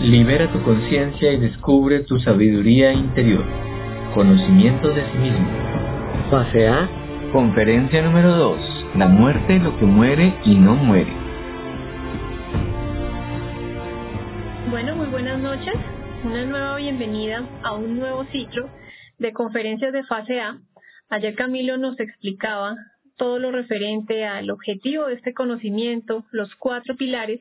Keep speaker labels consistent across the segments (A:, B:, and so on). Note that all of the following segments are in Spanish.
A: Libera tu conciencia y descubre tu sabiduría interior. Conocimiento de sí mismo. Fase A. Conferencia número 2. La muerte, lo que muere y no muere.
B: Bueno, muy buenas noches. Una nueva bienvenida a un nuevo ciclo de conferencias de fase A. Ayer Camilo nos explicaba todo lo referente al objetivo de este conocimiento, los cuatro pilares,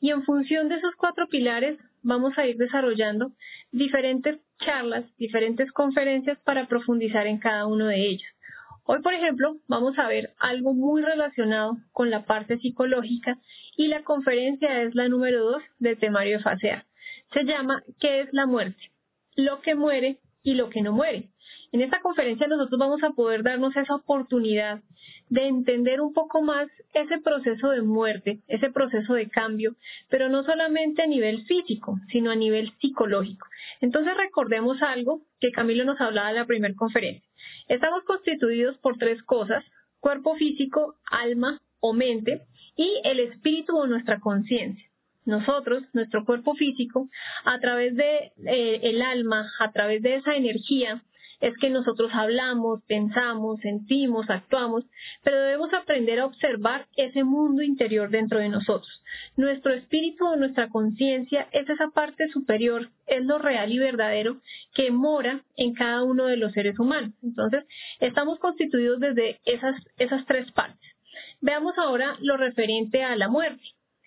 B: y en función de esos cuatro pilares vamos a ir desarrollando diferentes charlas, diferentes conferencias para profundizar en cada uno de ellos. Hoy, por ejemplo, vamos a ver algo muy relacionado con la parte psicológica y la conferencia es la número dos del temario de fase A. Se llama ¿Qué es la muerte? Lo que muere y lo que no muere. En esta conferencia nosotros vamos a poder darnos esa oportunidad de entender un poco más ese proceso de muerte, ese proceso de cambio, pero no solamente a nivel físico, sino a nivel psicológico. Entonces recordemos algo que Camilo nos hablaba en la primera conferencia. Estamos constituidos por tres cosas, cuerpo físico, alma o mente y el espíritu o nuestra conciencia nosotros, nuestro cuerpo físico, a través de eh, el alma, a través de esa energía, es que nosotros hablamos, pensamos, sentimos, actuamos, pero debemos aprender a observar ese mundo interior dentro de nosotros. Nuestro espíritu o nuestra conciencia es esa parte superior, es lo real y verdadero que mora en cada uno de los seres humanos. Entonces, estamos constituidos desde esas, esas tres partes. Veamos ahora lo referente a la muerte.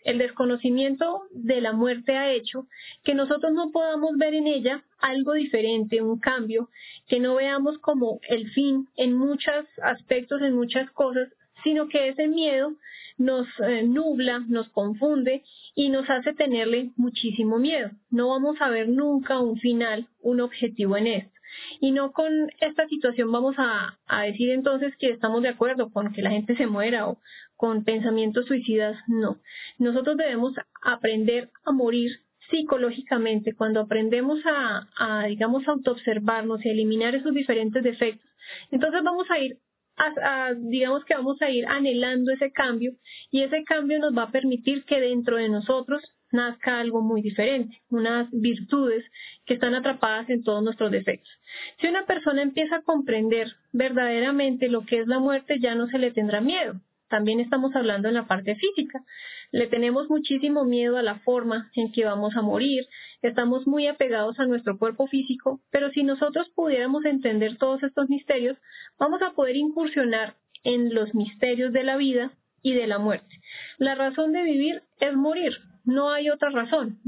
B: El desconocimiento de la muerte ha hecho que nosotros no podamos ver en ella algo diferente, un cambio, que no veamos como el fin en muchos aspectos, en muchas cosas, sino que ese miedo nos eh, nubla, nos confunde y nos hace tenerle muchísimo miedo. No vamos a ver nunca un final, un objetivo en esto. Y no con esta situación vamos a, a, decir entonces que estamos de acuerdo con que la gente se muera o, con pensamientos suicidas, no. Nosotros debemos aprender a morir psicológicamente. Cuando aprendemos a, a digamos, autoobservarnos y eliminar esos diferentes defectos, entonces vamos a ir a, digamos que vamos a ir anhelando ese cambio y ese cambio nos va a permitir que dentro de nosotros nazca algo muy diferente, unas virtudes que están atrapadas en todos nuestros defectos. Si una persona empieza a comprender verdaderamente lo que es la muerte, ya no se le tendrá miedo, también estamos hablando en la parte física. Le tenemos muchísimo miedo a la forma en que vamos a morir, estamos muy apegados a nuestro cuerpo físico, pero si nosotros pudiéramos entender todos estos misterios, vamos a poder incursionar en los misterios de la vida y de la muerte. La razón de vivir es morir, no hay otra razón.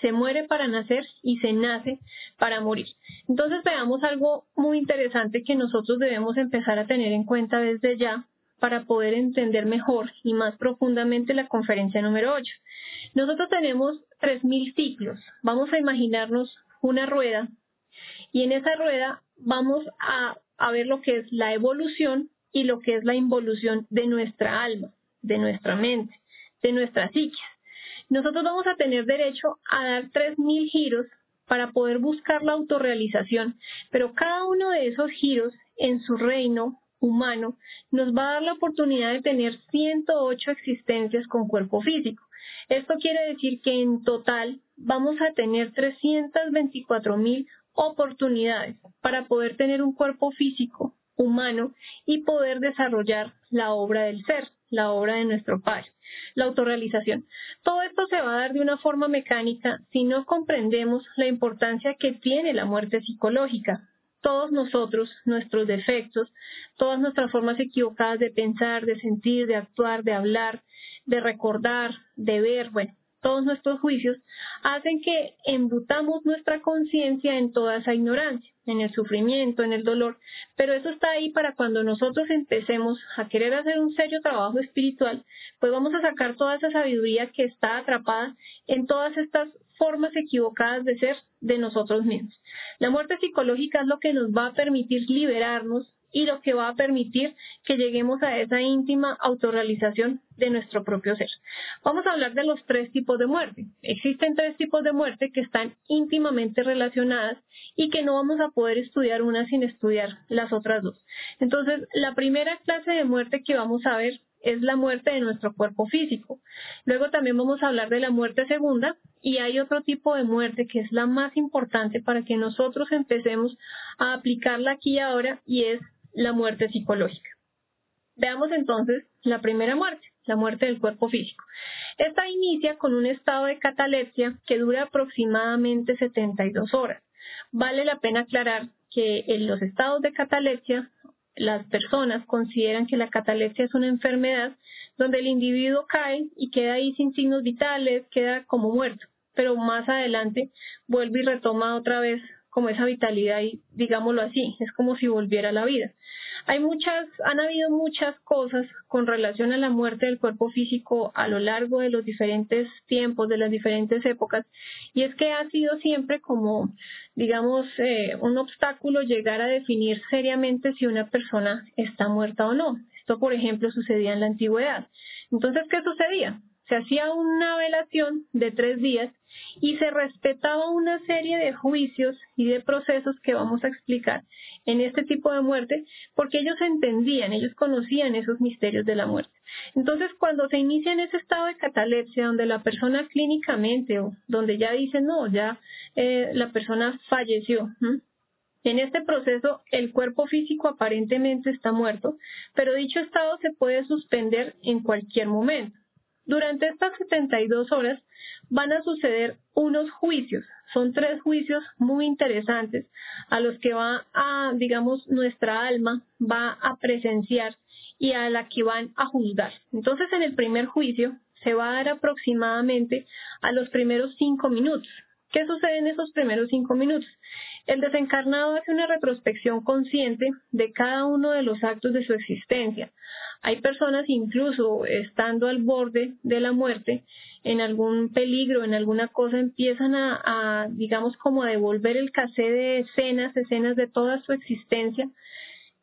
B: Se muere para nacer y se nace para morir. Entonces veamos algo muy interesante que nosotros debemos empezar a tener en cuenta desde ya para poder entender mejor y más profundamente la conferencia número 8. Nosotros tenemos 3.000 ciclos. Vamos a imaginarnos una rueda y en esa rueda vamos a, ver lo que es la evolución y lo que es la involución de nuestra alma, de nuestra mente, de nuestra psique. Nosotros vamos a tener derecho a dar 3.000 giros para poder buscar la autorrealización, pero cada uno de esos giros en su reino humano nos va a dar la oportunidad de tener 108 existencias con cuerpo físico. Esto quiere decir que en total vamos a tener 324 mil oportunidades para poder tener un cuerpo físico humano y poder desarrollar la obra del ser, la obra de nuestro Padre, la autorrealización. Todo esto se va a dar de una forma mecánica si no comprendemos la importancia que tiene la muerte psicológica, todos nosotros, nuestros defectos, todas nuestras formas equivocadas de pensar, de sentir, de actuar, de hablar, de recordar, de ver, bueno, todos nuestros juicios, hacen que embutamos nuestra conciencia en toda esa ignorancia, en el sufrimiento, en el dolor, pero eso está ahí para cuando nosotros empecemos a querer hacer un serio trabajo espiritual, pues vamos a sacar toda esa sabiduría que está atrapada en todas estas formas equivocadas de ser de nosotros mismos. La muerte psicológica es lo que nos va a permitir liberarnos y lo que va a permitir que lleguemos a esa íntima autorrealización de nuestro propio ser. Vamos a hablar de los tres tipos de muerte. Existen tres tipos de muerte que están íntimamente relacionadas y que no vamos a poder estudiar una sin estudiar las otras dos. Entonces, la primera clase de muerte que vamos a ver es la muerte de nuestro cuerpo físico. Luego también vamos a hablar de la muerte segunda y hay otro tipo de muerte que es la más importante para que nosotros empecemos a aplicarla aquí y ahora y es la muerte psicológica. Veamos entonces la primera muerte, la muerte del cuerpo físico. Esta inicia con un estado de catalepsia que dura aproximadamente 72 horas. Vale la pena aclarar que en los estados de catalepsia las personas consideran que la catalepsia es una enfermedad donde el individuo cae y queda ahí sin signos vitales, queda como muerto, pero más adelante vuelve y retoma otra vez como esa vitalidad y digámoslo así, es como si volviera a la vida. Hay muchas, han habido muchas cosas con relación a la muerte del cuerpo físico a lo largo de los diferentes tiempos, de las diferentes épocas, y es que ha sido siempre como, digamos, eh, un obstáculo llegar a definir seriamente si una persona está muerta o no. Esto, por ejemplo, sucedía en la antigüedad. Entonces, ¿qué sucedía? Se hacía una velación de tres días y se respetaba una serie de juicios y de procesos que vamos a explicar en este tipo de muerte, porque ellos entendían, ellos conocían esos misterios de la muerte. Entonces, cuando se inicia en ese estado de catalepsia, donde la persona clínicamente o donde ya dice, no, ya eh, la persona falleció, En este proceso, el cuerpo físico aparentemente está muerto, pero dicho estado se puede suspender en cualquier momento. Durante estas 72 horas van a suceder unos juicios. Son tres juicios muy interesantes a los que va a, digamos, nuestra alma va a presenciar y a la que van a juzgar. Entonces, en el primer juicio se va a dar aproximadamente a los primeros cinco minutos. ¿Qué sucede en esos primeros cinco minutos? El desencarnado hace una retrospección consciente de cada uno de los actos de su existencia. Hay personas incluso estando al borde de la muerte, en algún peligro, en alguna cosa, empiezan a, digamos, como a devolver el casé de escenas, escenas de toda su existencia.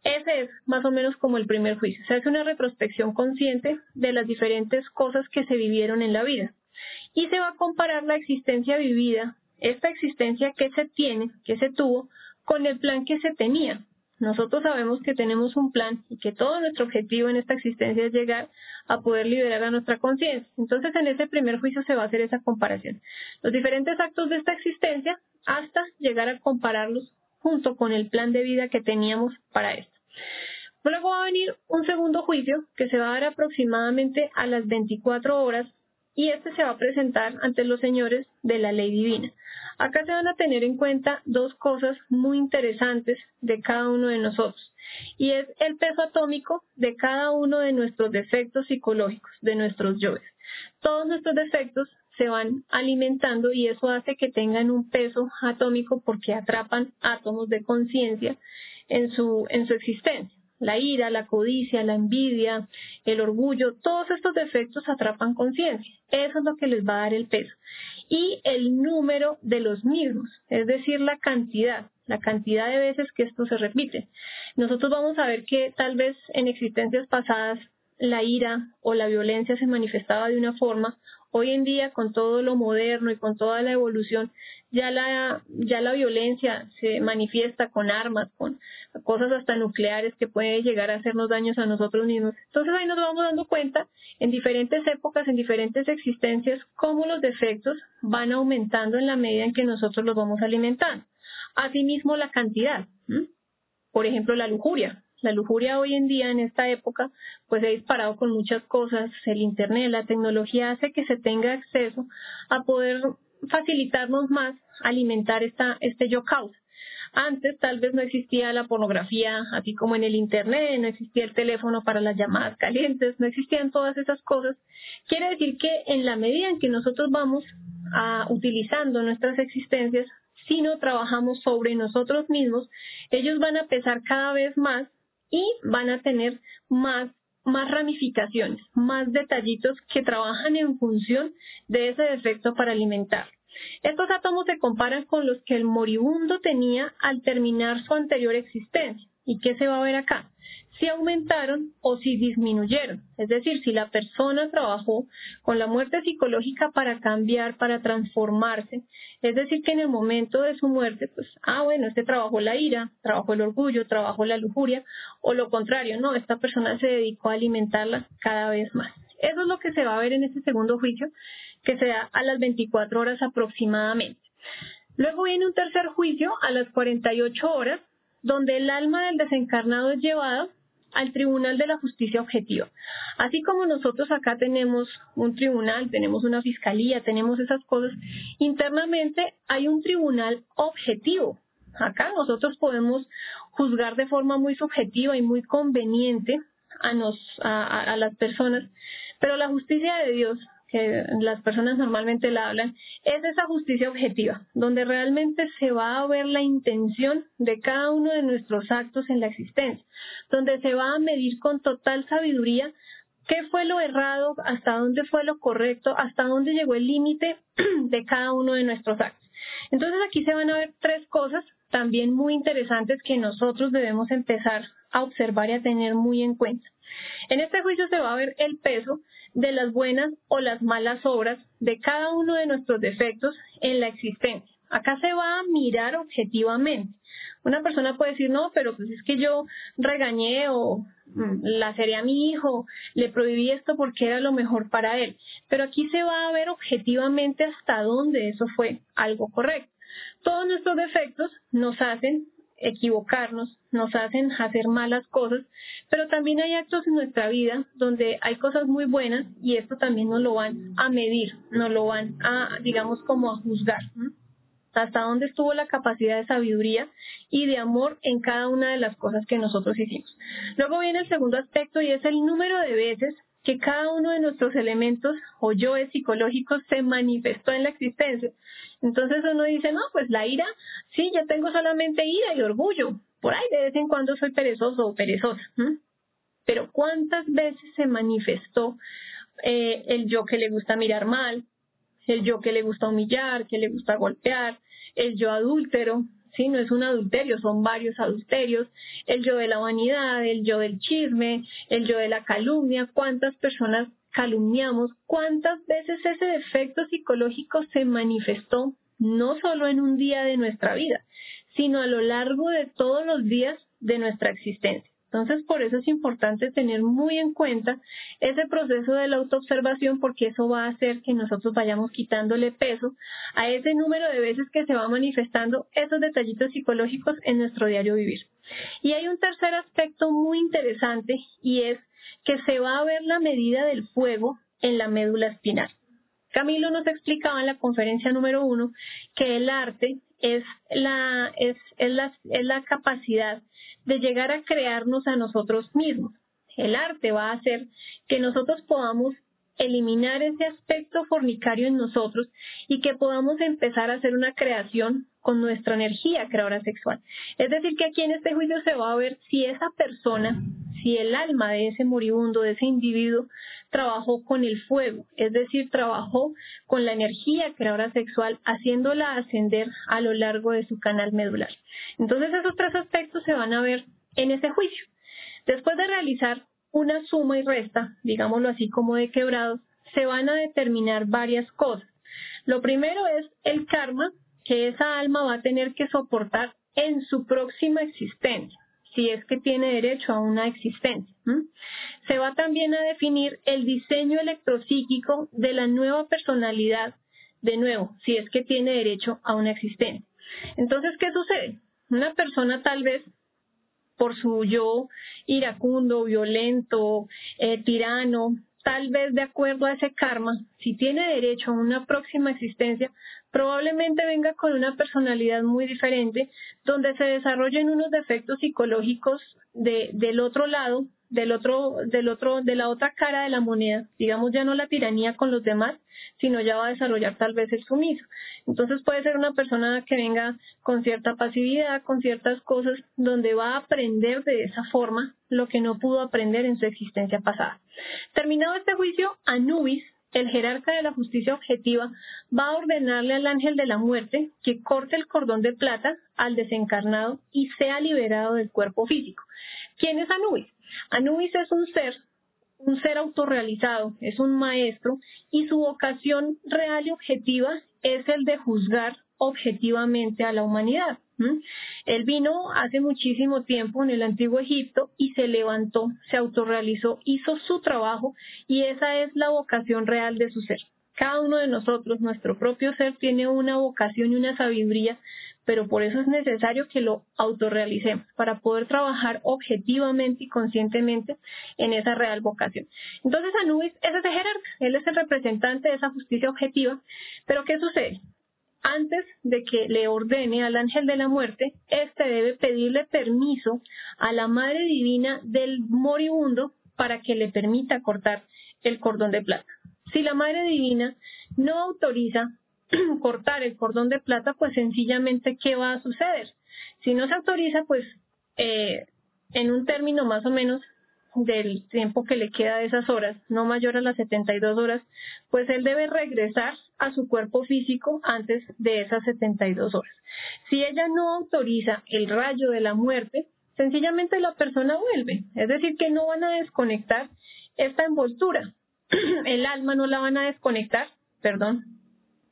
B: Ese es más o menos como el primer juicio. Se hace una retrospección consciente de las diferentes cosas que se vivieron en la vida. Y se va a comparar la existencia vivida esta existencia que se tiene, que se tuvo, con el plan que se tenía. Nosotros sabemos que tenemos un plan y que todo nuestro objetivo en esta existencia es llegar a poder liberar a nuestra conciencia. Entonces, en ese primer juicio se va a hacer esa comparación. Los diferentes actos de esta existencia hasta llegar a compararlos junto con el plan de vida que teníamos para esto. Luego va a venir un segundo juicio que se va a dar aproximadamente a las 24 horas y este se va a presentar ante los señores de la ley divina. Acá se van a tener en cuenta dos cosas muy interesantes de cada uno de nosotros y es el peso atómico de cada uno de nuestros defectos psicológicos, de nuestros yoes. Todos nuestros defectos se van alimentando y eso hace que tengan un peso atómico porque atrapan átomos de conciencia en su, en su existencia la ira, la codicia, la envidia, el orgullo, todos estos defectos atrapan conciencia. Eso es lo que les va a dar el peso. Y el número de los mismos, es decir, la cantidad, la cantidad de veces que esto se repite. Nosotros vamos a ver que tal vez en existencias pasadas la ira o la violencia se manifestaba de una forma Hoy en día, con todo lo moderno y con toda la evolución, ya la, ya la violencia se manifiesta con armas, con cosas hasta nucleares que pueden llegar a hacernos daños a nosotros mismos. Entonces ahí nos vamos dando cuenta en diferentes épocas, en diferentes existencias, cómo los defectos van aumentando en la medida en que nosotros los vamos alimentando. Asimismo, la cantidad. Por ejemplo, la lujuria. La lujuria hoy en día, en esta época, pues ha disparado con muchas cosas. El Internet, la tecnología hace que se tenga acceso a poder facilitarnos más alimentar esta, este yo caos. Antes tal vez no existía la pornografía, así como en el Internet, no existía el teléfono para las llamadas calientes, no existían todas esas cosas. Quiere decir que en la medida en que nosotros vamos a, utilizando nuestras existencias, si no trabajamos sobre nosotros mismos, ellos van a pesar cada vez más y van a tener más, más ramificaciones, más detallitos que trabajan en función de ese defecto para alimentar. Estos átomos se comparan con los que el moribundo tenía al terminar su anterior existencia. ¿Y qué se va a ver acá? Si aumentaron o si disminuyeron. Es decir, si la persona trabajó con la muerte psicológica para cambiar, para transformarse. Es decir, que en el momento de su muerte, pues, ah, bueno, este trabajó la ira, trabajó el orgullo, trabajó la lujuria, o lo contrario, no, esta persona se dedicó a alimentarla cada vez más. Eso es lo que se va a ver en este segundo juicio, que se da a las 24 horas aproximadamente. Luego viene un tercer juicio a las 48 horas, donde el alma del desencarnado es llevado al Tribunal de la Justicia Objetiva. Así como nosotros acá tenemos un tribunal, tenemos una fiscalía, tenemos esas cosas, internamente hay un tribunal objetivo. Acá nosotros podemos juzgar de forma muy subjetiva y muy conveniente a, nos, a, a las personas, pero la justicia de Dios que las personas normalmente la hablan, es esa justicia objetiva, donde realmente se va a ver la intención de cada uno de nuestros actos en la existencia, donde se va a medir con total sabiduría qué fue lo errado, hasta dónde fue lo correcto, hasta dónde llegó el límite de cada uno de nuestros actos. Entonces aquí se van a ver tres cosas también muy interesantes que nosotros debemos empezar a observar y a tener muy en cuenta. En este juicio se va a ver el peso de las buenas o las malas obras de cada uno de nuestros defectos en la existencia. Acá se va a mirar objetivamente. Una persona puede decir, no, pero pues es que yo regañé o mm, la seré a mi hijo, le prohibí esto porque era lo mejor para él. Pero aquí se va a ver objetivamente hasta dónde eso fue algo correcto. Todos nuestros defectos nos hacen equivocarnos, nos hacen hacer malas cosas, pero también hay actos en nuestra vida donde hay cosas muy buenas y esto también nos lo van a medir, nos lo van a, digamos, como a juzgar. Hasta dónde estuvo la capacidad de sabiduría y de amor en cada una de las cosas que nosotros hicimos. Luego viene el segundo aspecto y es el número de veces que cada uno de nuestros elementos o yoes psicológicos se manifestó en la existencia. Entonces uno dice, no, pues la ira, sí, yo tengo solamente ira y orgullo. Por ahí de vez en cuando soy perezoso o perezosa. Pero ¿cuántas veces se manifestó eh, el yo que le gusta mirar mal, el yo que le gusta humillar, que le gusta golpear, el yo adúltero, ¿sí? No es un adulterio, son varios adulterios, el yo de la vanidad, el yo del chisme, el yo de la calumnia, cuántas personas calumniamos, cuántas veces ese defecto psicológico se manifestó no solo en un día de nuestra vida, sino a lo largo de todos los días de nuestra existencia. Entonces, por eso es importante tener muy en cuenta ese proceso de la autoobservación porque eso va a hacer que nosotros vayamos quitándole peso a ese número de veces que se va manifestando esos detallitos psicológicos en nuestro diario vivir. Y hay un tercer aspecto muy interesante y es que se va a ver la medida del fuego en la médula espinal. Camilo nos explicaba en la conferencia número uno que el arte es la, es, es la, es la capacidad de llegar a crearnos a nosotros mismos. El arte va a hacer que nosotros podamos eliminar ese aspecto fornicario en nosotros y que podamos empezar a hacer una creación con nuestra energía creadora sexual. Es decir, que aquí en este juicio se va a ver si esa persona, si el alma de ese moribundo, de ese individuo, trabajó con el fuego, es decir, trabajó con la energía creadora sexual, haciéndola ascender a lo largo de su canal medular. Entonces esos tres aspectos se van a ver en ese juicio. Después de realizar una suma y resta, digámoslo así como de quebrados, se van a determinar varias cosas. Lo primero es el karma que esa alma va a tener que soportar en su próxima existencia, si es que tiene derecho a una existencia. Se va también a definir el diseño electropsíquico de la nueva personalidad, de nuevo, si es que tiene derecho a una existencia. Entonces, ¿qué sucede? Una persona tal vez por su yo iracundo, violento, eh, tirano, tal vez de acuerdo a ese karma, si tiene derecho a una próxima existencia, probablemente venga con una personalidad muy diferente, donde se desarrollen unos defectos psicológicos de, del otro lado, del otro, del otro, de la otra cara de la moneda, digamos ya no la tiranía con los demás, sino ya va a desarrollar tal vez el sumiso. Entonces puede ser una persona que venga con cierta pasividad, con ciertas cosas, donde va a aprender de esa forma lo que no pudo aprender en su existencia pasada. Terminado este juicio, Anubis, el jerarca de la justicia objetiva va a ordenarle al ángel de la muerte que corte el cordón de plata al desencarnado y sea liberado del cuerpo físico. ¿Quién es Anubis? Anubis es un ser, un ser autorrealizado, es un maestro y su vocación real y objetiva es el de juzgar objetivamente a la humanidad. Él vino hace muchísimo tiempo en el antiguo Egipto y se levantó, se autorrealizó, hizo su trabajo y esa es la vocación real de su ser. Cada uno de nosotros, nuestro propio ser, tiene una vocación y una sabiduría, pero por eso es necesario que lo autorrealicemos, para poder trabajar objetivamente y conscientemente en esa real vocación. Entonces Anubis es ese jerarca, él es el representante de esa justicia objetiva, pero ¿qué sucede? Antes de que le ordene al ángel de la muerte, éste debe pedirle permiso a la Madre Divina del moribundo para que le permita cortar el cordón de plata. Si la Madre Divina no autoriza cortar el cordón de plata, pues sencillamente, ¿qué va a suceder? Si no se autoriza, pues eh, en un término más o menos del tiempo que le queda de esas horas, no mayor a las 72 horas, pues él debe regresar a su cuerpo físico antes de esas 72 horas. Si ella no autoriza el rayo de la muerte, sencillamente la persona vuelve, es decir, que no van a desconectar esta envoltura, el alma no la van a desconectar, perdón,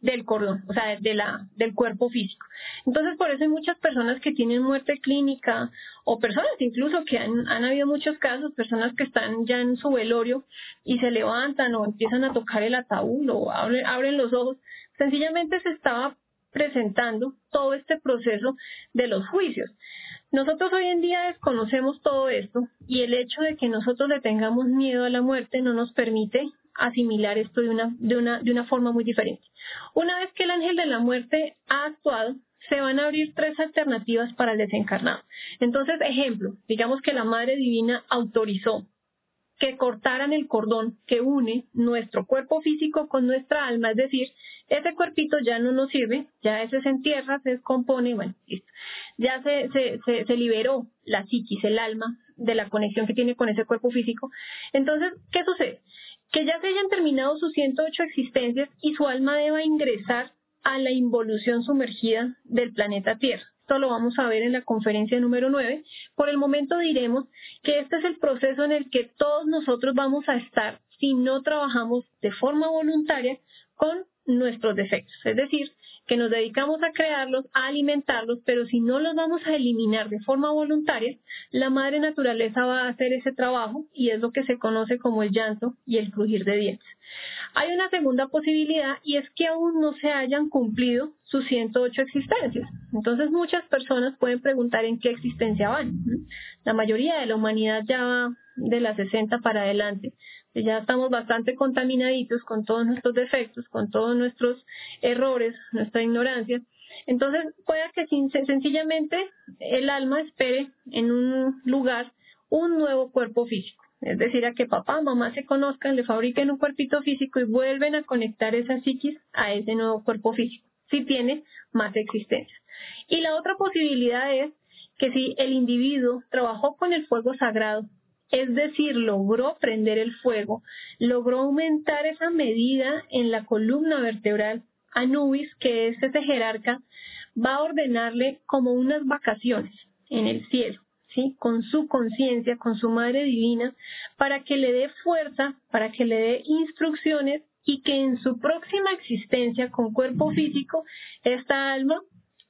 B: del cordón, o sea, de la, del cuerpo físico. Entonces, por eso hay muchas personas que tienen muerte clínica o personas incluso que han, han habido muchos casos, personas que están ya en su velorio y se levantan o empiezan a tocar el ataúd o abren, abren los ojos. Sencillamente se estaba presentando todo este proceso de los juicios. Nosotros hoy en día desconocemos todo esto y el hecho de que nosotros le tengamos miedo a la muerte no nos permite asimilar esto de una, de una, de una forma muy diferente. Una vez que el ángel de la muerte ha actuado, se van a abrir tres alternativas para el desencarnado. Entonces, ejemplo, digamos que la Madre Divina autorizó que cortaran el cordón que une nuestro cuerpo físico con nuestra alma, es decir, ese cuerpito ya no nos sirve, ya ese se entierra, se descompone, bueno, listo. Ya se, se, se, liberó la psiquis, el alma, de la conexión que tiene con ese cuerpo físico. Entonces, ¿qué sucede? Que ya se hayan terminado sus 108 existencias y su alma deba ingresar a la involución sumergida del planeta Tierra. Esto lo vamos a ver en la conferencia número 9. Por el momento diremos que este es el proceso en el que todos nosotros vamos a estar si no trabajamos de forma voluntaria con nuestros defectos. Es decir, que nos dedicamos a crearlos, a alimentarlos, pero si no los vamos a eliminar de forma voluntaria, la madre naturaleza va a hacer ese trabajo y es lo que se conoce como el llanto y el crujir de dientes. Hay una segunda posibilidad y es que aún no se hayan cumplido sus 108 existencias. Entonces muchas personas pueden preguntar en qué existencia van. La mayoría de la humanidad ya va de las 60 para adelante ya estamos bastante contaminaditos con todos nuestros defectos, con todos nuestros errores, nuestra ignorancia. Entonces, puede que sencillamente el alma espere en un lugar un nuevo cuerpo físico. Es decir, a que papá, mamá se conozcan, le fabriquen un cuerpito físico y vuelven a conectar esa psiquis a ese nuevo cuerpo físico, si tiene más existencia. Y la otra posibilidad es que si el individuo trabajó con el fuego sagrado es decir, logró prender el fuego, logró aumentar esa medida en la columna vertebral. Anubis, que es ese jerarca, va a ordenarle como unas vacaciones en el cielo, ¿sí? Con su conciencia, con su madre divina, para que le dé fuerza, para que le dé instrucciones y que en su próxima existencia con cuerpo físico, esta alma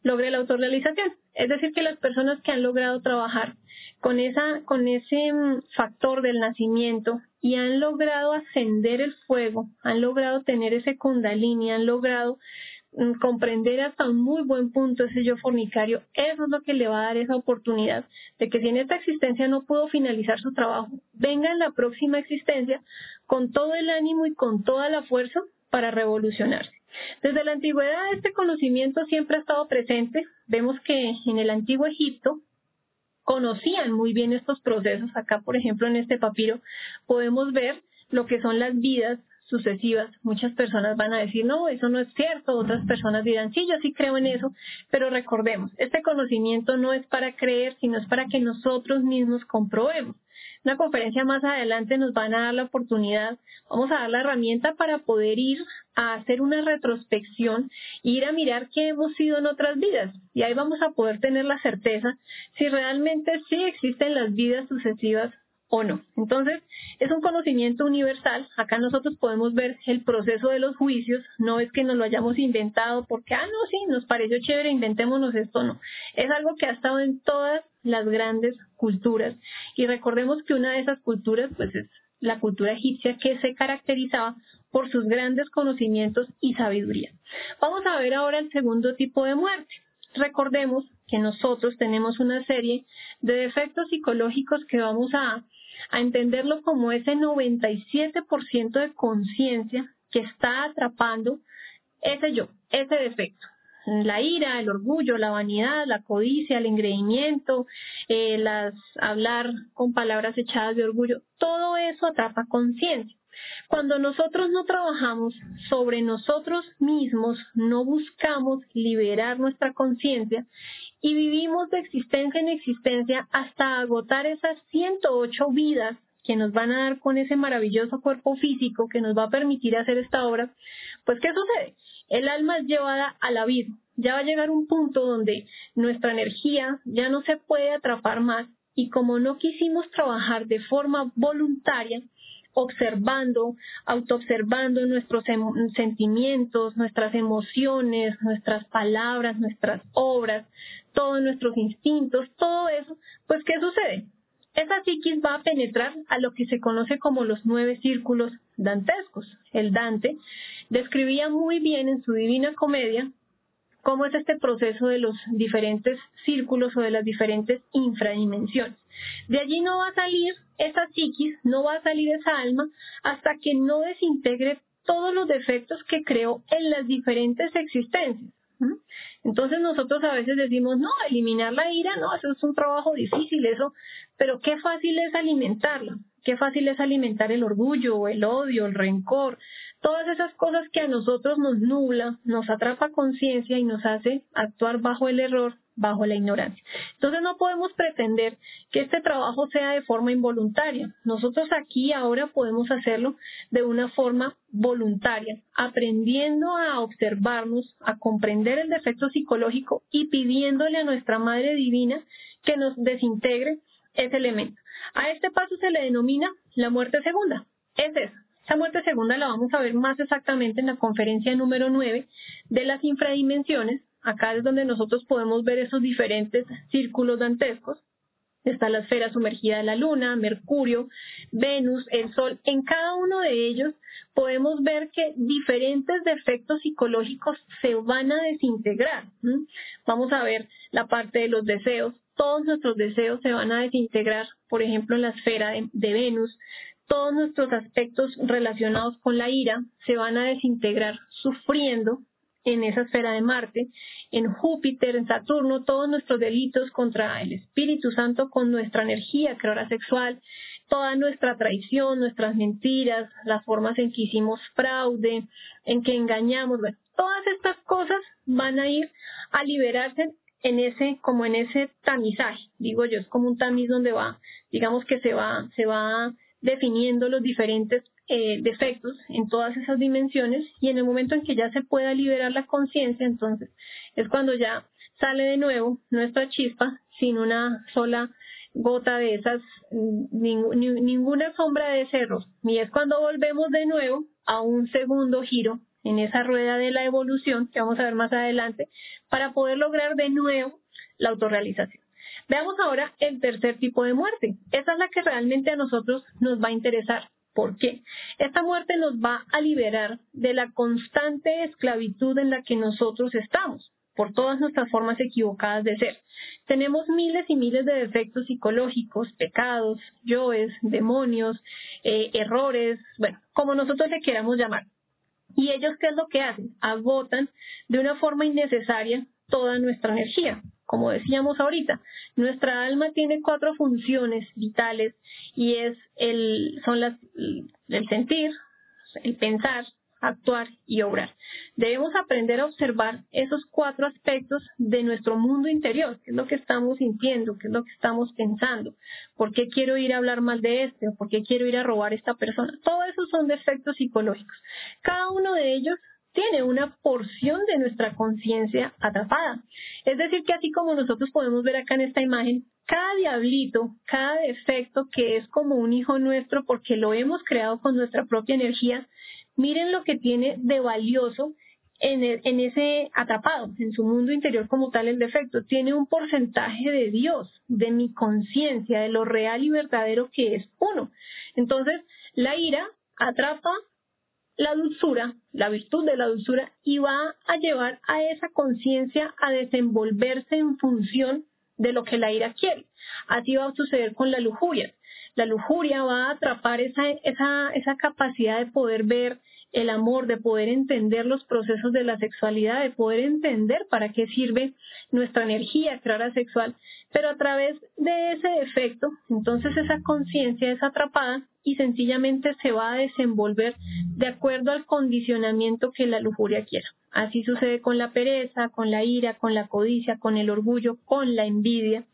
B: logre la autorrealización. Es decir, que las personas que han logrado trabajar con, esa, con ese mm, factor del nacimiento y han logrado ascender el fuego, han logrado tener ese kundalini, han logrado mm, comprender hasta un muy buen punto ese yo fornicario, eso es lo que le va a dar esa oportunidad de que si en esta existencia no pudo finalizar su trabajo, venga en la próxima existencia con todo el ánimo y con toda la fuerza para revolucionarse. Desde la antigüedad este conocimiento siempre ha estado presente. Vemos que en el antiguo Egipto conocían muy bien estos procesos. Acá, por ejemplo, en este papiro podemos ver lo que son las vidas sucesivas. Muchas personas van a decir, no, eso no es cierto. Otras personas dirán, sí, yo sí creo en eso. Pero recordemos, este conocimiento no es para creer, sino es para que nosotros mismos comprobemos. Una conferencia más adelante nos van a dar la oportunidad, vamos a dar la herramienta para poder ir a hacer una retrospección, ir a mirar qué hemos sido en otras vidas. Y ahí vamos a poder tener la certeza si realmente sí existen las vidas sucesivas o no. Entonces, es un conocimiento universal. Acá nosotros podemos ver el proceso de los juicios. No es que nos lo hayamos inventado porque, ah, no, sí, nos pareció chévere, inventémonos esto, no. Es algo que ha estado en todas las grandes culturas. Y recordemos que una de esas culturas, pues, es la cultura egipcia que se caracterizaba por sus grandes conocimientos y sabiduría. Vamos a ver ahora el segundo tipo de muerte. Recordemos que nosotros tenemos una serie de defectos psicológicos que vamos a a entenderlo como ese 97% de conciencia que está atrapando ese yo, ese defecto. La ira, el orgullo, la vanidad, la codicia, el engreimiento, eh, las hablar con palabras echadas de orgullo, todo eso atrapa conciencia. Cuando nosotros no trabajamos sobre nosotros mismos, no buscamos liberar nuestra conciencia y vivimos de existencia en existencia hasta agotar esas 108 vidas que nos van a dar con ese maravilloso cuerpo físico que nos va a permitir hacer esta obra, pues ¿qué sucede? El alma es llevada al abismo. Ya va a llegar un punto donde nuestra energía ya no se puede atrapar más y como no quisimos trabajar de forma voluntaria, observando, autoobservando nuestros em, sentimientos, nuestras emociones, nuestras palabras, nuestras obras, todos nuestros instintos, todo eso, pues ¿qué sucede? Esa psiquis va a penetrar a lo que se conoce como los nueve círculos dantescos. El Dante describía muy bien en su Divina Comedia cómo es este proceso de los diferentes círculos o de las diferentes infradimensiones. De allí no va a salir esa psiquis, no va a salir esa alma hasta que no desintegre todos los defectos que creó en las diferentes existencias. Entonces nosotros a veces decimos, no, eliminar la ira, no, eso es un trabajo difícil, eso, pero qué fácil es alimentarla, qué fácil es alimentar el orgullo, el odio, el rencor, todas esas cosas que a nosotros nos nubla, nos atrapa conciencia y nos hace actuar bajo el error, bajo la ignorancia. Entonces no podemos pretender que este trabajo sea de forma involuntaria. Nosotros aquí ahora podemos hacerlo de una forma voluntaria, aprendiendo a observarnos, a comprender el defecto psicológico y pidiéndole a nuestra Madre Divina que nos desintegre ese elemento. A este paso se le denomina la muerte segunda. Es eso. Esa muerte segunda la vamos a ver más exactamente en la conferencia número 9 de las infradimensiones, Acá es donde nosotros podemos ver esos diferentes círculos dantescos. Está la esfera sumergida de la Luna, Mercurio, Venus, el Sol. En cada uno de ellos podemos ver que diferentes defectos psicológicos se van a desintegrar. Vamos a ver la parte de los deseos. Todos nuestros deseos se van a desintegrar, por ejemplo, en la esfera de Venus. Todos nuestros aspectos relacionados con la ira se van a desintegrar sufriendo en esa esfera de Marte, en Júpiter, en Saturno, todos nuestros delitos contra el Espíritu Santo con nuestra energía creadora sexual, toda nuestra traición, nuestras mentiras, las formas en que hicimos fraude, en que engañamos, bueno, todas estas cosas van a ir a liberarse en ese, como en ese tamizaje, digo yo, es como un tamiz donde va, digamos que se va, se va definiendo los diferentes eh, defectos en todas esas dimensiones y en el momento en que ya se pueda liberar la conciencia, entonces es cuando ya sale de nuevo nuestra chispa sin una sola gota de esas, ninguna sombra de cerro. Y es cuando volvemos de nuevo a un segundo giro en esa rueda de la evolución, que vamos a ver más adelante, para poder lograr de nuevo la autorrealización. Veamos ahora el tercer tipo de muerte. Esa es la que realmente a nosotros nos va a interesar. ¿Por qué? Esta muerte nos va a liberar de la constante esclavitud en la que nosotros estamos por todas nuestras formas equivocadas de ser. Tenemos miles y miles de defectos psicológicos, pecados, yoes, demonios, eh, errores, bueno, como nosotros le queramos llamar. ¿Y ellos qué es lo que hacen? Agotan de una forma innecesaria toda nuestra energía como decíamos ahorita, nuestra alma tiene cuatro funciones vitales y es el, son las, el sentir, el pensar, actuar y obrar. Debemos aprender a observar esos cuatro aspectos de nuestro mundo interior, qué es lo que estamos sintiendo, qué es lo que estamos pensando, por qué quiero ir a hablar mal de este o por qué quiero ir a robar a esta persona. Todos esos son defectos psicológicos. Cada uno de ellos tiene una porción de nuestra conciencia atrapada. Es decir, que así como nosotros podemos ver acá en esta imagen, cada diablito, cada defecto que es como un hijo nuestro porque lo hemos creado con nuestra propia energía, miren lo que tiene de valioso en, en, ese atrapado, en su mundo interior como tal el defecto. Tiene un porcentaje de Dios, de mi conciencia, de lo real y verdadero que es uno. Entonces, la ira atrapa la dulzura, la virtud de la dulzura, y va a llevar a esa conciencia a desenvolverse en función de lo que la ira quiere. Así va a suceder con la lujuria. La lujuria va a atrapar esa, esa, esa capacidad de poder ver el amor, de poder entender los procesos de la sexualidad, de poder entender para qué sirve nuestra energía clara sexual, pero a través de ese efecto, entonces esa conciencia es atrapada y sencillamente se va a desenvolver de acuerdo al condicionamiento que la lujuria quiera. Así sucede con la pereza, con la ira, con la codicia, con el orgullo, con la envidia.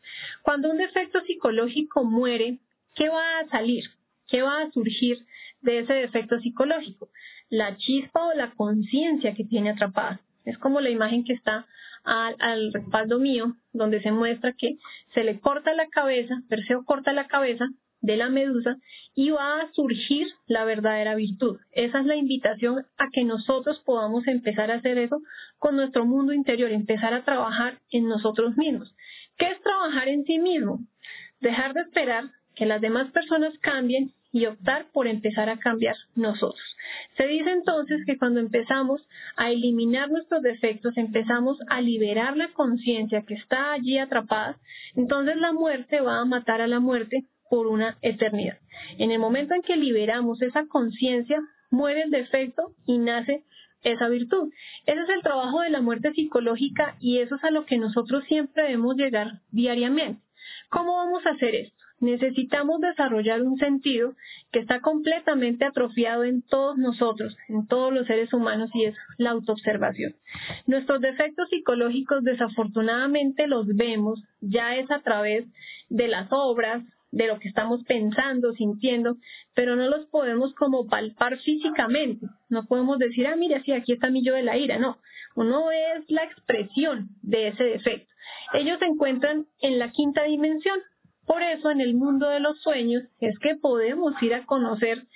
B: Cuando un defecto psicológico muere, ¿qué va a salir? ¿Qué va a surgir de ese defecto psicológico? La chispa o la conciencia que tiene atrapada. Es como la imagen que está al, al, respaldo mío, donde se muestra que se le corta la cabeza, Perseo corta la cabeza de la medusa y va a surgir la verdadera virtud. Esa es la invitación a que nosotros podamos empezar a hacer eso con nuestro mundo interior, empezar a trabajar en nosotros mismos. ¿Qué es trabajar en sí mismo? Dejar de esperar que las demás personas cambien y optar por empezar a cambiar nosotros. Se dice entonces que cuando empezamos a eliminar nuestros defectos, empezamos a liberar la conciencia que está allí atrapada, entonces la muerte va a matar a la muerte por una eternidad. En el momento en que liberamos esa conciencia, muere el defecto y nace esa virtud. Ese es el trabajo de la muerte psicológica y eso es a lo que nosotros siempre debemos llegar diariamente. ¿Cómo vamos a hacer esto? Necesitamos desarrollar un sentido que está completamente atrofiado en todos nosotros, en todos los seres humanos, y es la autoobservación. Nuestros defectos psicológicos desafortunadamente los vemos ya es a través de las obras, de lo que estamos pensando, sintiendo, pero no los podemos como palpar físicamente. No podemos decir, ah, mira, sí, aquí está mi yo de la ira. No, uno es la expresión de ese defecto. Ellos se encuentran en la quinta dimensión. Por eso, en el mundo de los sueños, es que podemos ir a conocer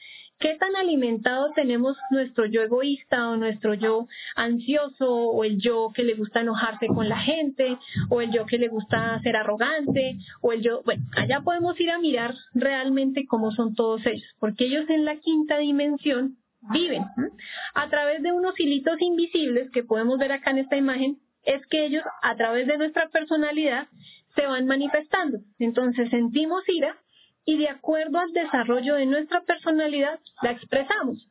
B: ¿Qué tan alimentado tenemos nuestro yo egoísta o nuestro yo ansioso o el yo que le gusta enojarse con la gente o el yo que le gusta ser arrogante o el yo, bueno, allá podemos ir a mirar realmente cómo son todos ellos, porque ellos en la quinta dimensión viven. A través de unos hilitos invisibles que podemos ver acá en esta imagen, es que ellos a través de nuestra personalidad se van manifestando. Entonces sentimos ira y de acuerdo al desarrollo de nuestra personalidad la expresamos.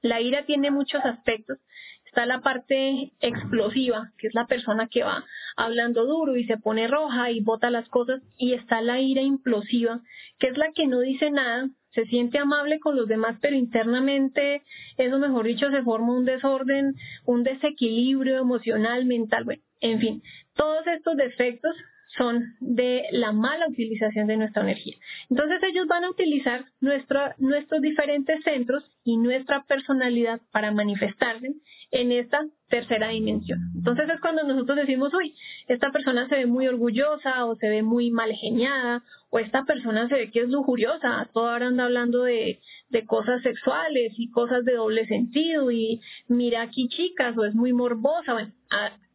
B: La ira tiene muchos aspectos. Está la parte explosiva, que es la persona que va hablando duro y se pone roja y bota las cosas. Y está la ira implosiva, que es la que no dice nada, se siente amable con los demás, pero internamente, eso mejor dicho, se forma un desorden, un desequilibrio emocional, mental, bueno, en fin, todos estos defectos son de la mala utilización de nuestra energía. Entonces ellos van a utilizar nuestros diferentes centros y nuestra personalidad para manifestarse en esta tercera dimensión. Entonces es cuando nosotros decimos, uy, esta persona se ve muy orgullosa o se ve muy mal geniada o esta persona se ve que es lujuriosa, toda ahora anda hablando de, cosas sexuales y cosas de doble sentido y mira aquí chicas o es muy morbosa.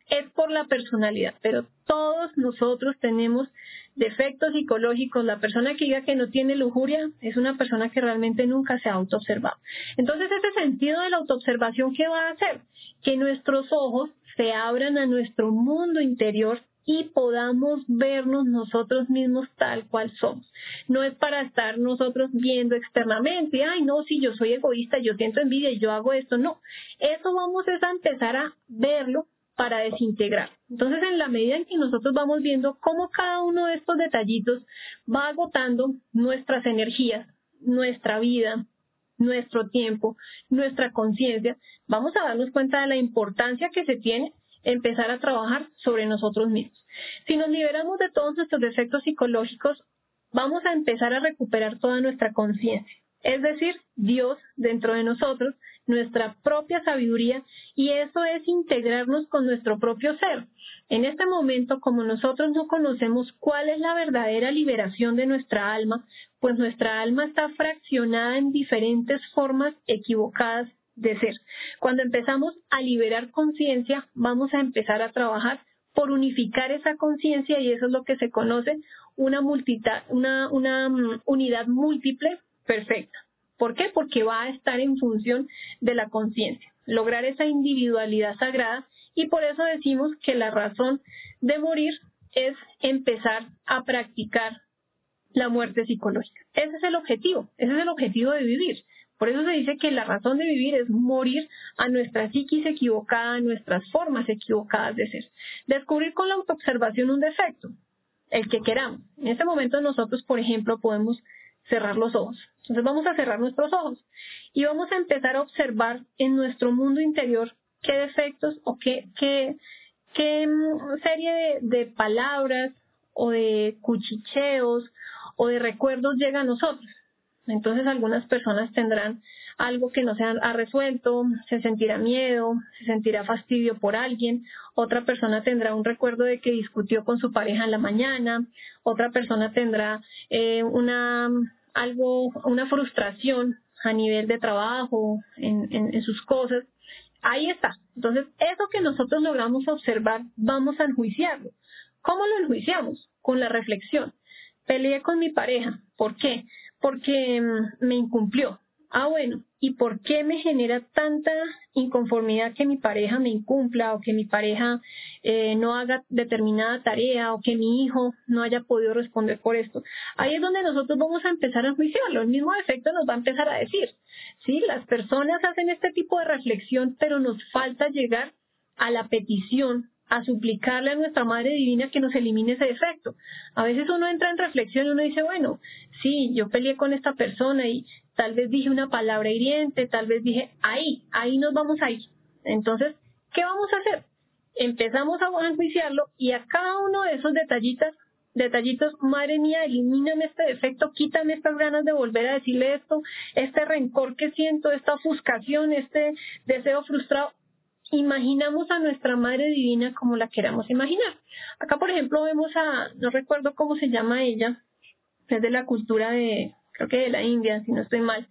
B: Es por la personalidad, pero todos nosotros tenemos defectos psicológicos. La persona que diga que no tiene lujuria es una persona que realmente nunca se ha autoobservado. Entonces, ese sentido de la autoobservación, ¿qué va a hacer? Que nuestros ojos se abran a nuestro mundo interior y podamos vernos nosotros mismos tal cual somos. No es para estar nosotros viendo externamente, ay no, si yo soy egoísta, yo siento envidia y yo hago esto, no. Eso vamos a empezar a verlo para desintegrar. Entonces, en la medida en que nosotros vamos viendo cómo cada uno de estos detallitos va agotando nuestras energías, nuestra vida, nuestro tiempo, nuestra conciencia, vamos a darnos cuenta de la importancia que se tiene empezar a trabajar sobre nosotros mismos. Si nos liberamos de todos nuestros defectos psicológicos, vamos a empezar a recuperar toda nuestra conciencia. Es decir, Dios dentro de nosotros, nuestra propia sabiduría, y eso es integrarnos con nuestro propio ser. En este momento, como nosotros no conocemos cuál es la verdadera liberación de nuestra alma, pues nuestra alma está fraccionada en diferentes formas equivocadas de ser. Cuando empezamos a liberar conciencia, vamos a empezar a trabajar por unificar esa conciencia y eso es lo que se conoce una, una, una mm, unidad múltiple perfecta. ¿Por qué? Porque va a estar en función de la conciencia, lograr esa individualidad sagrada y por eso decimos que la razón de morir es empezar a practicar la muerte psicológica. Ese es el objetivo, ese es el objetivo de vivir. Por eso se dice que la razón de vivir es morir a nuestra psiquis equivocada, a nuestras formas equivocadas de ser. Descubrir con la autoobservación un defecto, el que queramos. En este momento nosotros, por ejemplo, podemos cerrar los ojos. Entonces vamos a cerrar nuestros ojos y vamos a empezar a observar en nuestro mundo interior qué defectos o qué, qué, qué mm, serie de, palabras o de cuchicheos o de recuerdos llega a nosotros. Entonces algunas personas tendrán algo que no se ha resuelto, se sentirá miedo, se sentirá fastidio por alguien, otra persona tendrá un recuerdo de que discutió con su pareja en la mañana, otra persona tendrá eh, una algo, una frustración a nivel de trabajo, en, en sus cosas. Ahí está. Entonces, eso que nosotros logramos observar, vamos a enjuiciarlo. ¿Cómo lo enjuiciamos? Con la reflexión. Peleé con mi pareja. ¿Por qué? Porque mm, me incumplió. Ah, bueno, ¿y por qué me genera tanta inconformidad que mi pareja me incumpla o que mi pareja eh, no haga determinada tarea o que mi hijo no haya podido responder por esto? Ahí es donde nosotros vamos a empezar a juiciarlo. El mismo efecto nos va a empezar a decir. Sí, las personas hacen este tipo de reflexión, pero nos falta llegar a la petición a suplicarle a nuestra Madre Divina que nos elimine ese defecto. A veces uno entra en reflexión y uno dice, bueno, sí, yo peleé con esta persona y tal vez dije una palabra hiriente, tal vez dije, ahí, ahí nos vamos a ir. Entonces, ¿qué vamos a hacer? Empezamos a enjuiciarlo y a cada uno de esos detallitos, detallitos, madre mía, elimíname este defecto, quítame estas ganas de volver a decirle esto, este rencor que siento, esta ofuscación, este deseo frustrado, imaginamos a nuestra Madre Divina como la queramos imaginar. Acá, por ejemplo, vemos a, no recuerdo cómo se llama ella, es de la cultura de, creo que de la India, si no estoy mal.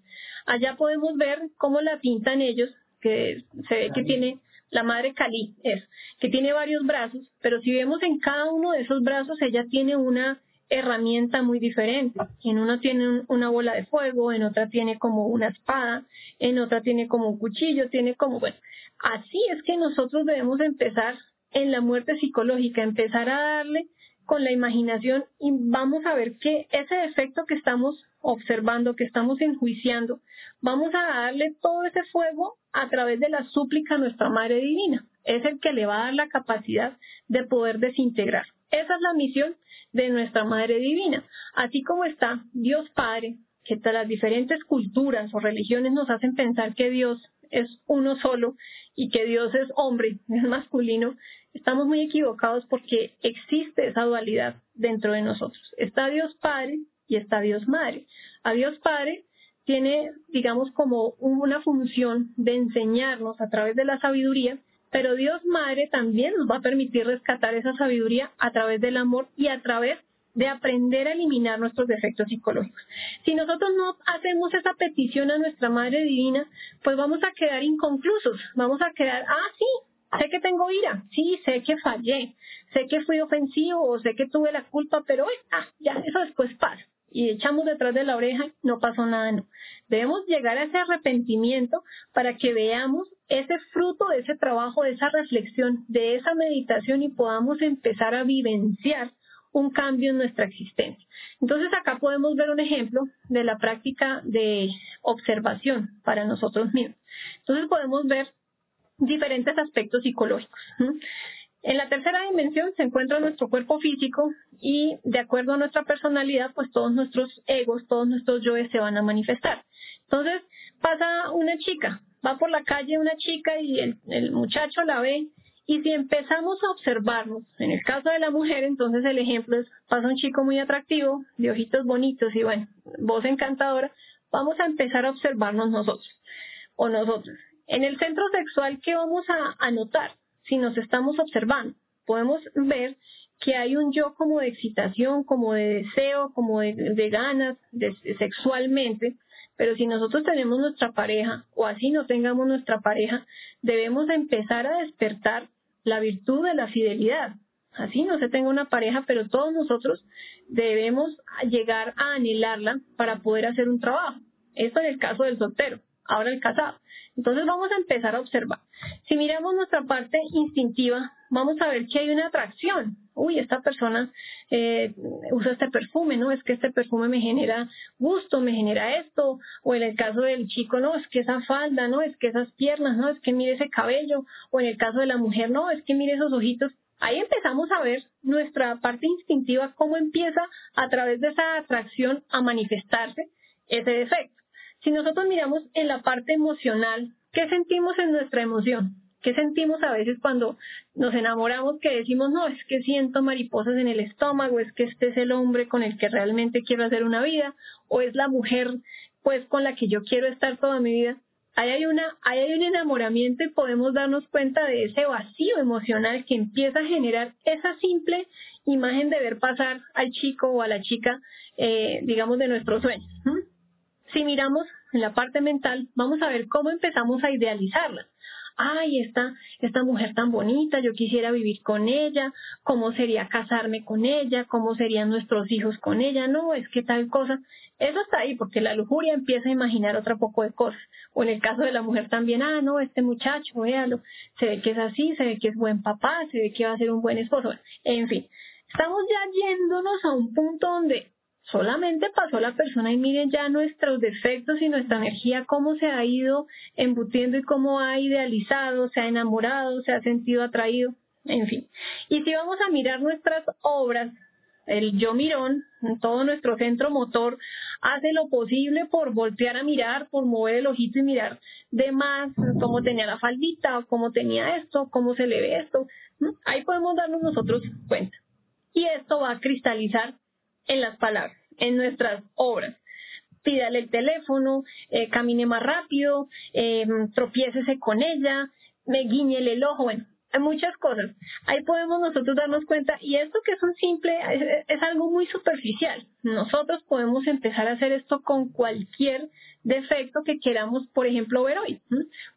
B: Allá podemos ver cómo la pintan ellos, que se ve que tiene la Madre Kali, es, que tiene varios brazos, pero si vemos en cada uno de esos brazos, ella tiene una herramienta muy diferente. En uno tiene una bola de fuego, en otra tiene como una espada, en otra tiene como un cuchillo, tiene como, bueno, así es que nosotros debemos empezar en la muerte psicológica, empezar a darle con la imaginación y vamos a ver que ese defecto que estamos observando, que estamos enjuiciando, vamos a darle todo ese fuego a través de la súplica a nuestra Madre Divina. Es el que le va a dar la capacidad de poder desintegrar. Esa es la misión de nuestra Madre Divina. Así como está Dios Padre, que las diferentes culturas o religiones nos hacen pensar que Dios es uno solo y que Dios es hombre, es masculino, estamos muy equivocados porque existe esa dualidad dentro de nosotros. Está Dios Padre y está Dios Madre. A Dios Padre tiene, digamos, como una función de enseñarnos a través de la sabiduría pero Dios Madre también nos va a permitir rescatar esa sabiduría a través del amor y a través de aprender a eliminar nuestros defectos psicológicos. Si nosotros no hacemos esa petición a nuestra Madre Divina, pues vamos a quedar inconclusos, vamos a quedar, ah, sí, sé que tengo ira, sí, sé que fallé, sé que fui ofensivo o sé que tuve la culpa, pero ah, ya, eso después pasa y echamos detrás de la oreja, no pasó nada, no. Debemos llegar a ese arrepentimiento para que veamos ese fruto de ese trabajo, de esa reflexión, de esa meditación y podamos empezar a vivenciar un cambio en nuestra existencia. Entonces acá podemos ver un ejemplo de la práctica de observación para nosotros mismos. Entonces podemos ver diferentes aspectos psicológicos. En la tercera dimensión se encuentra nuestro cuerpo físico y de acuerdo a nuestra personalidad, pues todos nuestros egos, todos nuestros yoes se van a manifestar. Entonces pasa una chica, va por la calle una chica y el, muchacho la ve y si empezamos a observarnos, en el caso de la mujer, entonces el ejemplo es, pasa un chico muy atractivo, de ojitos bonitos y bueno, voz encantadora, vamos a empezar a observarnos nosotros o nosotros. En el centro sexual, ¿qué vamos a, notar si nos estamos observando? Podemos ver que hay un yo como de excitación, como de deseo, como de, ganas sexualmente, pero si nosotros tenemos nuestra pareja o así no tengamos nuestra pareja, debemos empezar a despertar la virtud de la fidelidad. Así no se tenga una pareja, pero todos nosotros debemos llegar a anhelarla para poder hacer un trabajo. Esto en el caso del soltero, ahora el casado. Entonces vamos a empezar a observar. Si miramos nuestra parte instintiva, vamos a ver que hay una atracción. Uy, esta persona eh, usa este perfume, ¿no? Es que este perfume me genera gusto, me genera esto. O en el caso del chico, no, es que esa falda, no, es que esas piernas, no, es que mire ese cabello. O en el caso de la mujer, no, es que mire esos ojitos. Ahí empezamos a ver nuestra parte instintiva, cómo empieza a través de esa atracción a manifestarse ese defecto. Si nosotros miramos en la parte emocional, ¿qué sentimos en nuestra emoción? ¿Qué sentimos a veces cuando nos enamoramos que decimos, no, es que siento mariposas en el estómago, es que este es el hombre con el que realmente quiero hacer una vida, o es la mujer pues con la que yo quiero estar toda mi vida? Ahí hay, una, ahí hay un enamoramiento y podemos darnos cuenta de ese vacío emocional que empieza a generar esa simple imagen de ver pasar al chico o a la chica, eh, digamos, de nuestros sueños. Si miramos en la parte mental, vamos a ver cómo empezamos a idealizarla. Ay, esta, esta mujer tan bonita, yo quisiera vivir con ella, cómo sería casarme con ella, cómo serían nuestros hijos con ella, no, es que tal cosa. Eso está ahí porque la lujuria empieza a imaginar otro poco de cosas. O en el caso de la mujer también, ah, no, este muchacho, véalo, se ve que es así, se ve que es buen papá, se ve que va a ser un buen esposo. En fin, estamos ya yéndonos a un punto donde solamente pasó la persona y miren ya nuestros defectos y nuestra energía, cómo se ha ido embutiendo y cómo ha idealizado, se ha enamorado, se ha sentido atraído, en fin. Y si vamos a mirar nuestras obras, el yo mirón, todo nuestro centro motor, hace lo posible por voltear a mirar, por mover el ojito y mirar de más cómo tenía la faldita, cómo tenía esto, cómo se le ve esto. Ahí podemos darnos nosotros cuenta. Y esto va a cristalizar en las palabras, en nuestras obras. Pídale el teléfono, eh, camine más rápido, eh, tropiécese con ella, guiñele el ojo, bueno, muchas cosas. Ahí podemos nosotros darnos cuenta, y esto que es un simple, es, algo muy superficial. Nosotros podemos empezar a hacer esto con cualquier defecto que queramos, por ejemplo, ver hoy.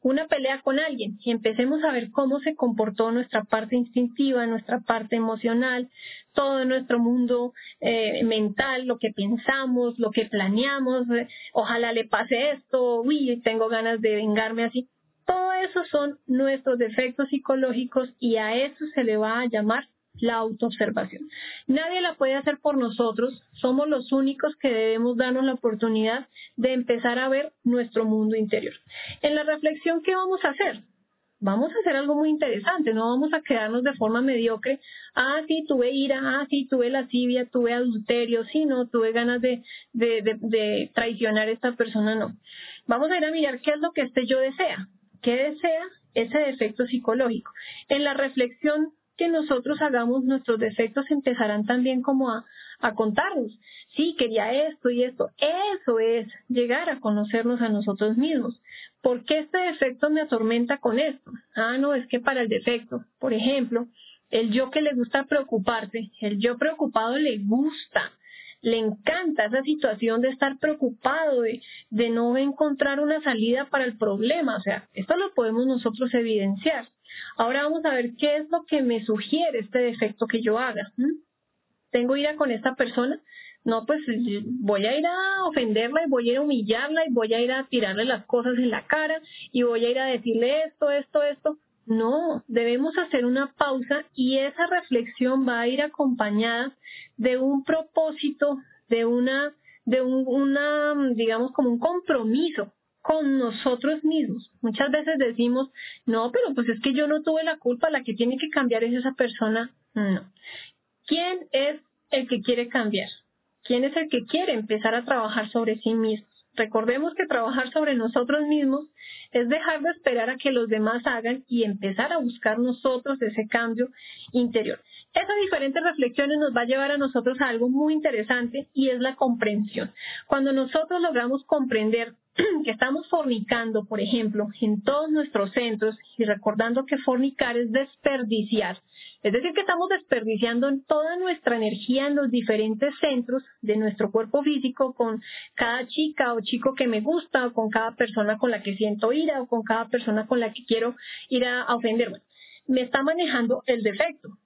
B: Una pelea con alguien y empecemos a ver cómo se comportó nuestra parte instintiva, nuestra parte emocional, todo nuestro mundo eh, mental, lo que pensamos, lo que planeamos, eh, ojalá le pase esto, uy, tengo ganas de vengarme así todo eso son nuestros defectos psicológicos y a eso se le va a llamar la autoobservación. Nadie la puede hacer por nosotros, somos los únicos que debemos darnos la oportunidad de empezar a ver nuestro mundo interior. En la reflexión, ¿qué vamos a hacer? Vamos a hacer algo muy interesante, no vamos a quedarnos de forma mediocre. Ah, sí, tuve ira, ah, sí, tuve lascivia, tuve adulterio, sí, no, tuve ganas de, de, traicionar a esta persona, no. Vamos a ir a mirar qué es lo que este yo desea qué desea ese defecto psicológico. En la reflexión que nosotros hagamos, nuestros defectos empezarán también como a, a contarnos. Sí, quería esto y esto. Eso es llegar a conocernos a nosotros mismos. ¿Por qué este defecto me atormenta con esto? Ah, no, es que para el defecto, por ejemplo, el yo que le gusta preocuparse, el yo preocupado le gusta le encanta esa situación de estar preocupado, de, no encontrar una salida para el problema. O sea, esto lo podemos nosotros evidenciar. Ahora vamos a ver qué es lo que me sugiere este defecto que yo haga. ¿Tengo ira con esta persona? No, pues voy a ir a ofenderla y voy a ir a humillarla y voy a ir a tirarle las cosas en la cara y voy a ir a decirle esto, esto, esto. No, debemos hacer una pausa y esa reflexión va a ir acompañada de un propósito, de una, de un, una, digamos, como un compromiso con nosotros mismos. Muchas veces decimos, no, pero pues es que yo no tuve la culpa, la que tiene que cambiar es esa persona. No. ¿Quién es el que quiere cambiar? ¿Quién es el que quiere empezar a trabajar sobre sí mismo? Recordemos que trabajar sobre nosotros mismos es dejar de esperar a que los demás hagan y empezar a buscar nosotros ese cambio interior. Esas diferentes reflexiones nos va a llevar a nosotros a algo muy interesante y es la comprensión. Cuando nosotros logramos comprender que estamos fornicando, por ejemplo, en todos nuestros centros y recordando que fornicar es desperdiciar. Es decir, que estamos desperdiciando toda nuestra energía en los diferentes centros de nuestro cuerpo físico con cada chica o chico que me gusta o con cada persona con la que siento ira o con cada persona con la que quiero ir a, ofenderme. Me está manejando el defecto.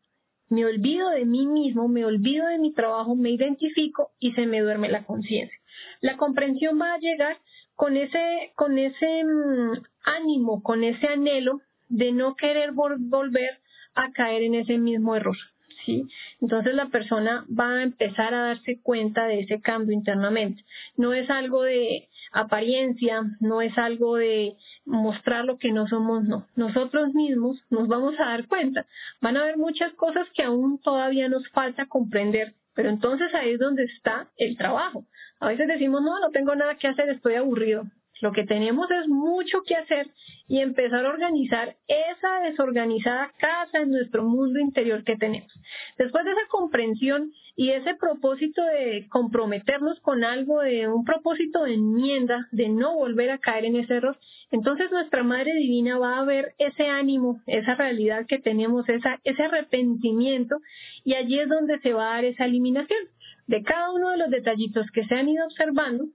B: Me olvido de mí mismo, me olvido de mi trabajo, me identifico y se me duerme la conciencia. La comprensión va a llegar con ese, con ese mm, ánimo, con ese anhelo de no querer volver a caer en ese mismo error. ¿sí? Entonces la persona va a empezar a darse cuenta de ese cambio internamente. No es algo de apariencia, no es algo de mostrar lo que no somos, no. Nosotros mismos nos vamos a dar cuenta. Van a haber muchas cosas que aún todavía nos falta comprender pero entonces ahí es donde está el trabajo. A veces decimos, no, no tengo nada que hacer, estoy aburrido. Lo que tenemos es mucho que hacer y empezar a organizar esa desorganizada casa en nuestro mundo interior que tenemos. Después de esa comprensión y ese propósito de comprometernos con algo, de un propósito de enmienda, de no volver a caer en ese error, entonces nuestra Madre Divina va a ver ese ánimo, esa realidad que tenemos, esa, ese arrepentimiento y allí es donde se va a dar esa eliminación de cada uno de los detallitos que se han ido observando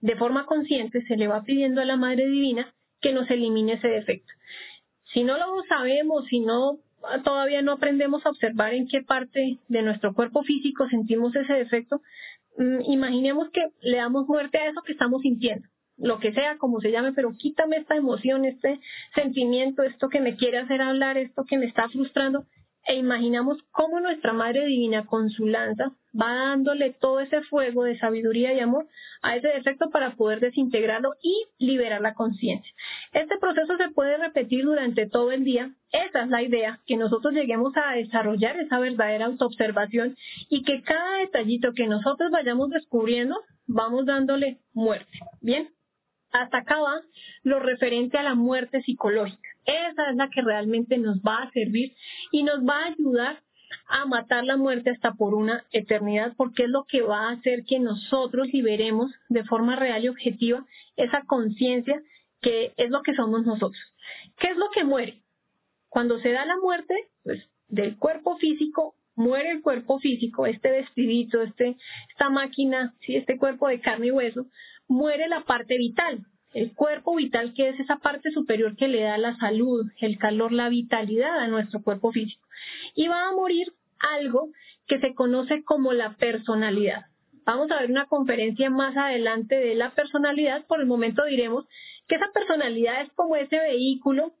B: de forma consciente se le va pidiendo a la Madre Divina que nos elimine ese defecto. Si no lo sabemos, si no todavía no aprendemos a observar en qué parte de nuestro cuerpo físico sentimos ese defecto, mm, imaginemos que le damos muerte a eso que estamos sintiendo, lo que sea, como se llame, pero quítame esta emoción, este sentimiento, esto que me quiere hacer hablar, esto que me está frustrando, e imaginamos cómo nuestra Madre Divina con su lanza va dándole todo ese fuego de sabiduría y amor a ese defecto para poder desintegrarlo y liberar la conciencia. Este proceso se puede repetir durante todo el día. Esa es la idea, que nosotros lleguemos a desarrollar esa verdadera autoobservación y que cada detallito que nosotros vayamos descubriendo, vamos dándole muerte. Bien, va lo referente a la muerte psicológica. Esa es la que realmente nos va a servir y nos va a ayudar a matar la muerte hasta por una eternidad, porque es lo que va a hacer que nosotros liberemos de forma real y objetiva esa conciencia que es lo que somos nosotros. ¿Qué es lo que muere? Cuando se da la muerte, pues del cuerpo físico, muere el cuerpo físico, este vestidito, este, esta máquina, ¿sí? este cuerpo de carne y hueso, muere la parte vital, el cuerpo vital, que es esa parte superior que le da la salud, el calor, la vitalidad a nuestro cuerpo físico. Y va a morir algo que se conoce como la personalidad. Vamos a ver una conferencia más adelante de la personalidad. Por el momento diremos que esa personalidad es como ese vehículo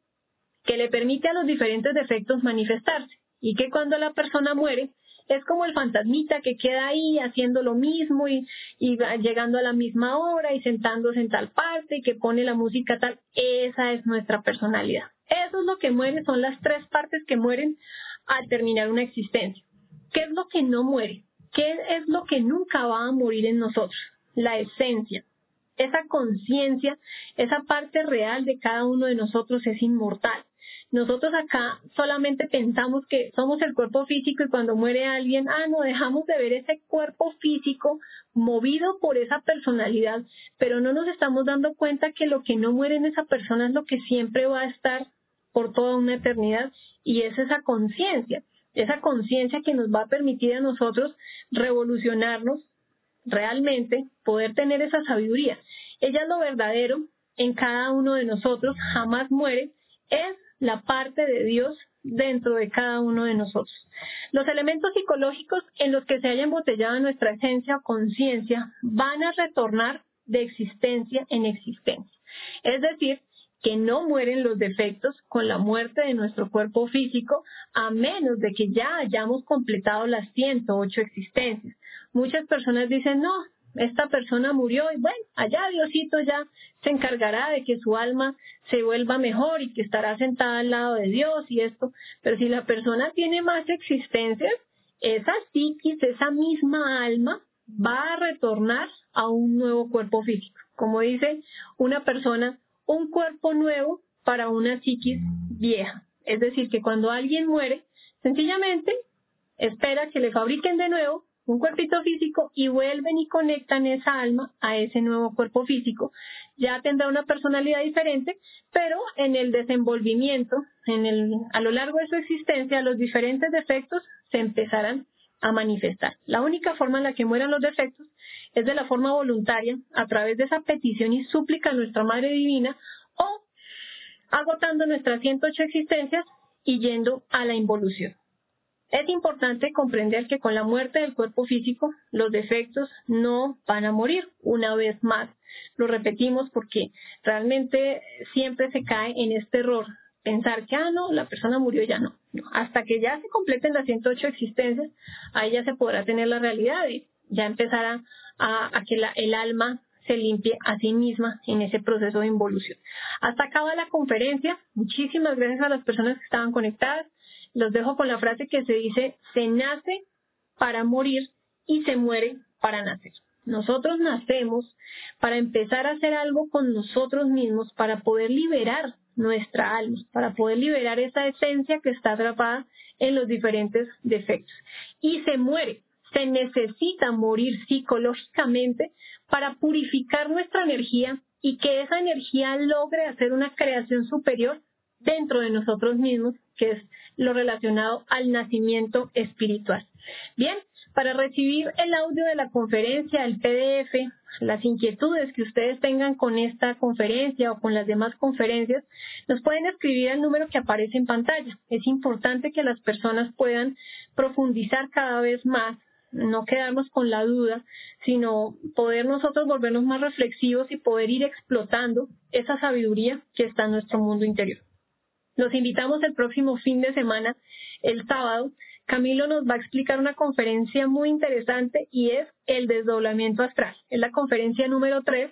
B: que le permite a los diferentes defectos manifestarse y que cuando la persona muere, es como el fantasmita que queda ahí haciendo lo mismo y, llegando a la misma hora y sentándose en tal parte y que pone la música tal. Esa es nuestra personalidad. Eso es lo que muere, son las tres partes que mueren al terminar una existencia. ¿Qué es lo que no muere? ¿Qué es lo que nunca va a morir en nosotros? La esencia. Esa conciencia, esa parte real de cada uno de nosotros es inmortal. Nosotros acá solamente pensamos que somos el cuerpo físico y cuando muere alguien, ah, no, dejamos de ver ese cuerpo físico movido por esa personalidad, pero no nos estamos dando cuenta que lo que no muere en esa persona es lo que siempre va a estar por toda una eternidad y es esa conciencia, esa conciencia que nos va a permitir a nosotros revolucionarnos realmente, poder tener esa sabiduría. Ella es lo verdadero en cada uno de nosotros, jamás muere, es la parte de Dios dentro de cada uno de nosotros. Los elementos psicológicos en los que se haya embotellado nuestra esencia o conciencia van a retornar de existencia en existencia. Es decir, que no mueren los defectos con la muerte de nuestro cuerpo físico a menos de que ya hayamos completado las 108 existencias. Muchas personas dicen, no, esta persona murió y bueno, allá Diosito ya se encargará de que su alma se vuelva mejor y que estará sentada al lado de Dios y esto, pero si la persona tiene más existencias, esa psiquis, esa misma alma va a retornar a un nuevo cuerpo físico. Como dice una persona, un cuerpo nuevo para una psiquis vieja. Es decir, que cuando alguien muere, sencillamente espera que le fabriquen de nuevo un cuerpito físico y vuelven y conectan esa alma a ese nuevo cuerpo físico. Ya tendrá una personalidad diferente, pero en el desenvolvimiento, en el, a lo largo de su existencia, los diferentes defectos se empezarán a manifestar. La única forma en la que mueran los defectos es de la forma voluntaria, a través de esa petición y súplica a nuestra Madre Divina, o agotando nuestras 108 existencias y yendo a la involución. Es importante comprender que con la muerte del cuerpo físico los defectos no van a morir una vez más. Lo repetimos porque realmente siempre se cae en este error. Pensar que, ah, no, la persona murió ya no. Hasta que ya se completen las 108 existencias, ahí ya se podrá tener la realidad y ya empezará a, que el alma se limpie a sí misma en ese proceso de involución. Hasta acá va la conferencia. Muchísimas gracias a las personas que estaban conectadas los dejo con la frase que se dice, se nace para morir y se muere para nacer. Nosotros nacemos para empezar a hacer algo con nosotros mismos, para poder liberar nuestra alma, para poder liberar esa esencia que está atrapada en los diferentes defectos. Y se muere, se necesita morir psicológicamente para purificar nuestra energía y que esa energía logre hacer una creación superior dentro de nosotros mismos, que es lo relacionado al nacimiento espiritual. Bien, para recibir el audio de la conferencia, el PDF, las inquietudes que ustedes tengan con esta conferencia o con las demás conferencias, nos pueden escribir al número que aparece en pantalla. Es importante que las personas puedan profundizar cada vez más no quedarnos con la duda, sino poder nosotros volvernos más reflexivos y poder ir explotando esa sabiduría que está en nuestro mundo interior. Los invitamos el próximo fin de semana, el sábado. Camilo nos va a explicar una conferencia muy interesante y es el desdoblamiento astral. Es la conferencia número 3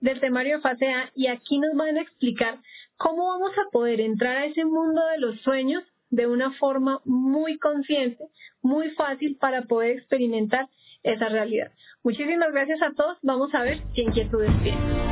B: del temario de fase A y aquí nos van a explicar cómo vamos a poder entrar a ese mundo de los sueños de una forma muy consciente, muy fácil para poder experimentar esa realidad. Muchísimas gracias a todos. Vamos a ver qué inquietudes tienen.